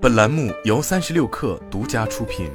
本栏目由三十六氪独家出品。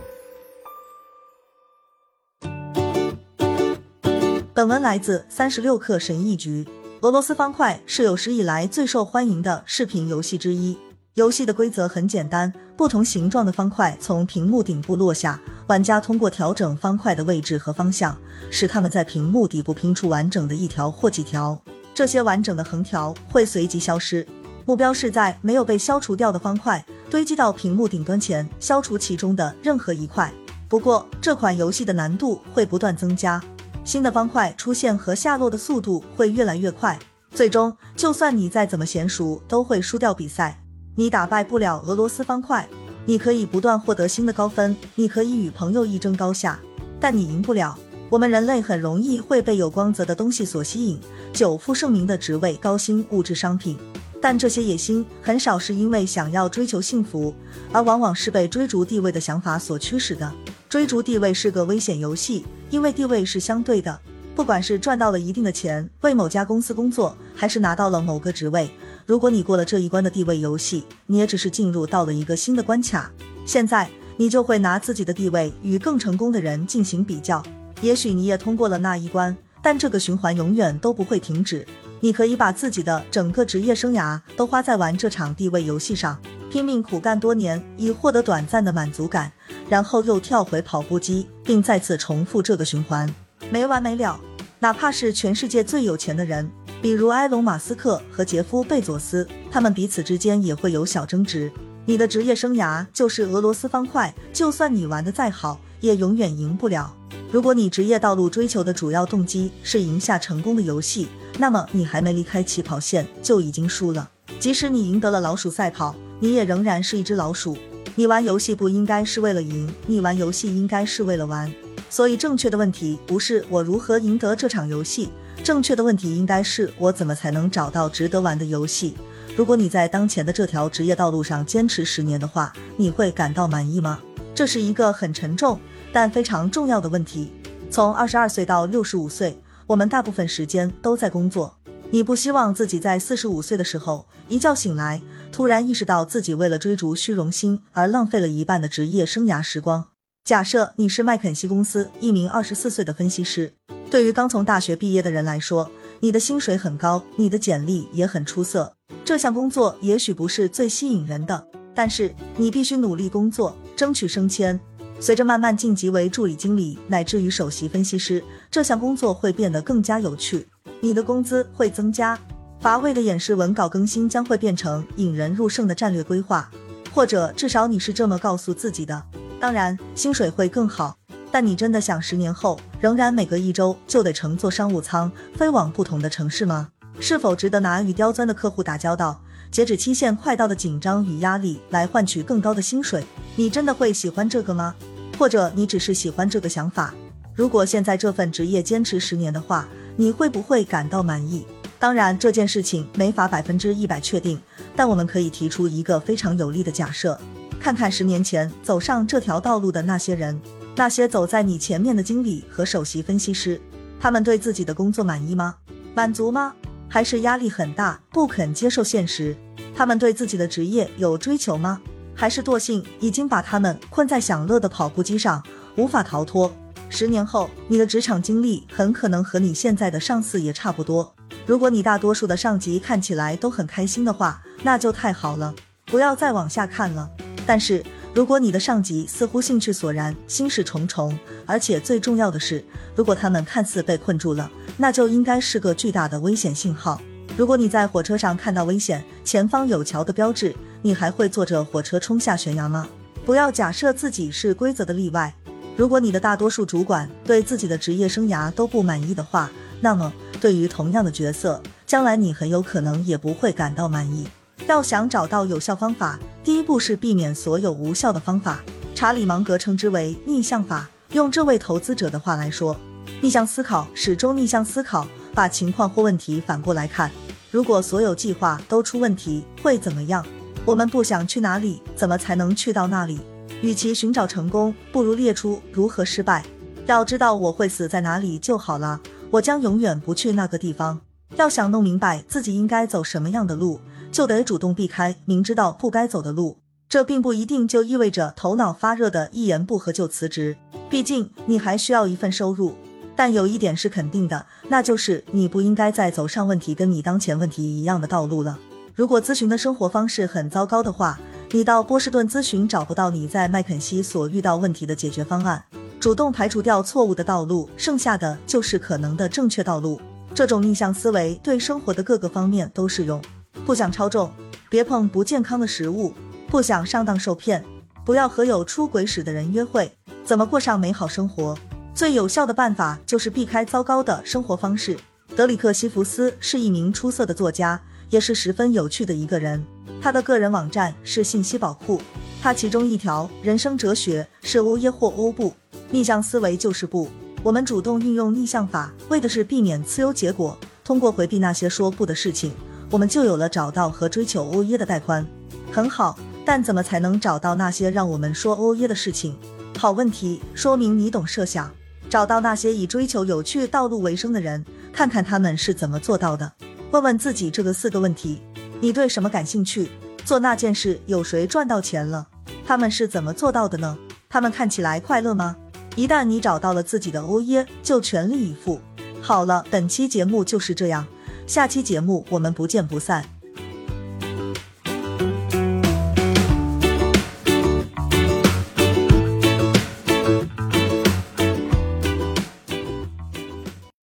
本文来自三十六氪神译局。俄罗斯方块是有史以来最受欢迎的视频游戏之一。游戏的规则很简单，不同形状的方块从屏幕顶部落下，玩家通过调整方块的位置和方向，使它们在屏幕底部拼出完整的一条或几条。这些完整的横条会随即消失。目标是在没有被消除掉的方块堆积到屏幕顶端前，消除其中的任何一块。不过，这款游戏的难度会不断增加，新的方块出现和下落的速度会越来越快。最终，就算你再怎么娴熟，都会输掉比赛。你打败不了俄罗斯方块，你可以不断获得新的高分，你可以与朋友一争高下，但你赢不了。我们人类很容易会被有光泽的东西所吸引，久负盛名的职位、高薪物质商品，但这些野心很少是因为想要追求幸福，而往往是被追逐地位的想法所驱使的。追逐地位是个危险游戏，因为地位是相对的。不管是赚到了一定的钱，为某家公司工作，还是拿到了某个职位，如果你过了这一关的地位游戏，你也只是进入到了一个新的关卡。现在你就会拿自己的地位与更成功的人进行比较，也许你也通过了那一关，但这个循环永远都不会停止。你可以把自己的整个职业生涯都花在玩这场地位游戏上，拼命苦干多年，以获得短暂的满足感，然后又跳回跑步机，并再次重复这个循环。没完没了，哪怕是全世界最有钱的人，比如埃隆·马斯克和杰夫·贝佐斯，他们彼此之间也会有小争执。你的职业生涯就是俄罗斯方块，就算你玩的再好，也永远赢不了。如果你职业道路追求的主要动机是赢下成功的游戏，那么你还没离开起跑线就已经输了。即使你赢得了老鼠赛跑，你也仍然是一只老鼠。你玩游戏不应该是为了赢，你玩游戏应该是为了玩。所以，正确的问题不是我如何赢得这场游戏，正确的问题应该是我怎么才能找到值得玩的游戏。如果你在当前的这条职业道路上坚持十年的话，你会感到满意吗？这是一个很沉重但非常重要的问题。从二十二岁到六十五岁，我们大部分时间都在工作。你不希望自己在四十五岁的时候一觉醒来，突然意识到自己为了追逐虚荣心而浪费了一半的职业生涯时光。假设你是麦肯锡公司一名二十四岁的分析师，对于刚从大学毕业的人来说，你的薪水很高，你的简历也很出色。这项工作也许不是最吸引人的，但是你必须努力工作，争取升迁。随着慢慢晋级为助理经理乃至于首席分析师，这项工作会变得更加有趣，你的工资会增加。乏味的演示文稿更新将会变成引人入胜的战略规划，或者至少你是这么告诉自己的。当然，薪水会更好，但你真的想十年后仍然每隔一周就得乘坐商务舱飞往不同的城市吗？是否值得拿与刁钻的客户打交道、截止期限快到的紧张与压力来换取更高的薪水？你真的会喜欢这个吗？或者你只是喜欢这个想法？如果现在这份职业坚持十年的话，你会不会感到满意？当然，这件事情没法百分之一百确定，但我们可以提出一个非常有力的假设。看看十年前走上这条道路的那些人，那些走在你前面的经理和首席分析师，他们对自己的工作满意吗？满足吗？还是压力很大，不肯接受现实？他们对自己的职业有追求吗？还是惰性已经把他们困在享乐的跑步机上，无法逃脱？十年后，你的职场经历很可能和你现在的上司也差不多。如果你大多数的上级看起来都很开心的话，那就太好了，不要再往下看了。但是，如果你的上级似乎兴趣索然、心事重重，而且最重要的是，如果他们看似被困住了，那就应该是个巨大的危险信号。如果你在火车上看到危险，前方有桥的标志，你还会坐着火车冲下悬崖吗？不要假设自己是规则的例外。如果你的大多数主管对自己的职业生涯都不满意的话，那么对于同样的角色，将来你很有可能也不会感到满意。要想找到有效方法，第一步是避免所有无效的方法。查理芒格称之为逆向法。用这位投资者的话来说，逆向思考，始终逆向思考，把情况或问题反过来看。如果所有计划都出问题，会怎么样？我们不想去哪里，怎么才能去到那里？与其寻找成功，不如列出如何失败。要知道我会死在哪里就好了，我将永远不去那个地方。要想弄明白自己应该走什么样的路。就得主动避开明知道不该走的路。这并不一定就意味着头脑发热的一言不合就辞职，毕竟你还需要一份收入。但有一点是肯定的，那就是你不应该再走上问题跟你当前问题一样的道路了。如果咨询的生活方式很糟糕的话，你到波士顿咨询找不到你在麦肯锡所遇到问题的解决方案。主动排除掉错误的道路，剩下的就是可能的正确道路。这种逆向思维对生活的各个方面都适用。不想超重，别碰不健康的食物；不想上当受骗，不要和有出轨史的人约会。怎么过上美好生活？最有效的办法就是避开糟糕的生活方式。德里克·西弗斯是一名出色的作家，也是十分有趣的一个人。他的个人网站是信息宝库，他其中一条人生哲学是欧耶或欧不。逆向思维就是不。我们主动运用逆向法，为的是避免次优结果。通过回避那些说不的事情，我们就有了找到和追求欧耶的带宽。很好，但怎么才能找到那些让我们说欧耶的事情？好问题，说明你懂设想。找到那些以追求有趣道路为生的人，看看他们是怎么做到的。问问自己这个四个问题：你对什么感兴趣？做那件事有谁赚到钱了？他们是怎么做到的呢？他们看起来快乐吗？一旦你找到了自己的欧耶，就全力以赴。好了，本期节目就是这样，下期节目我们不见不散。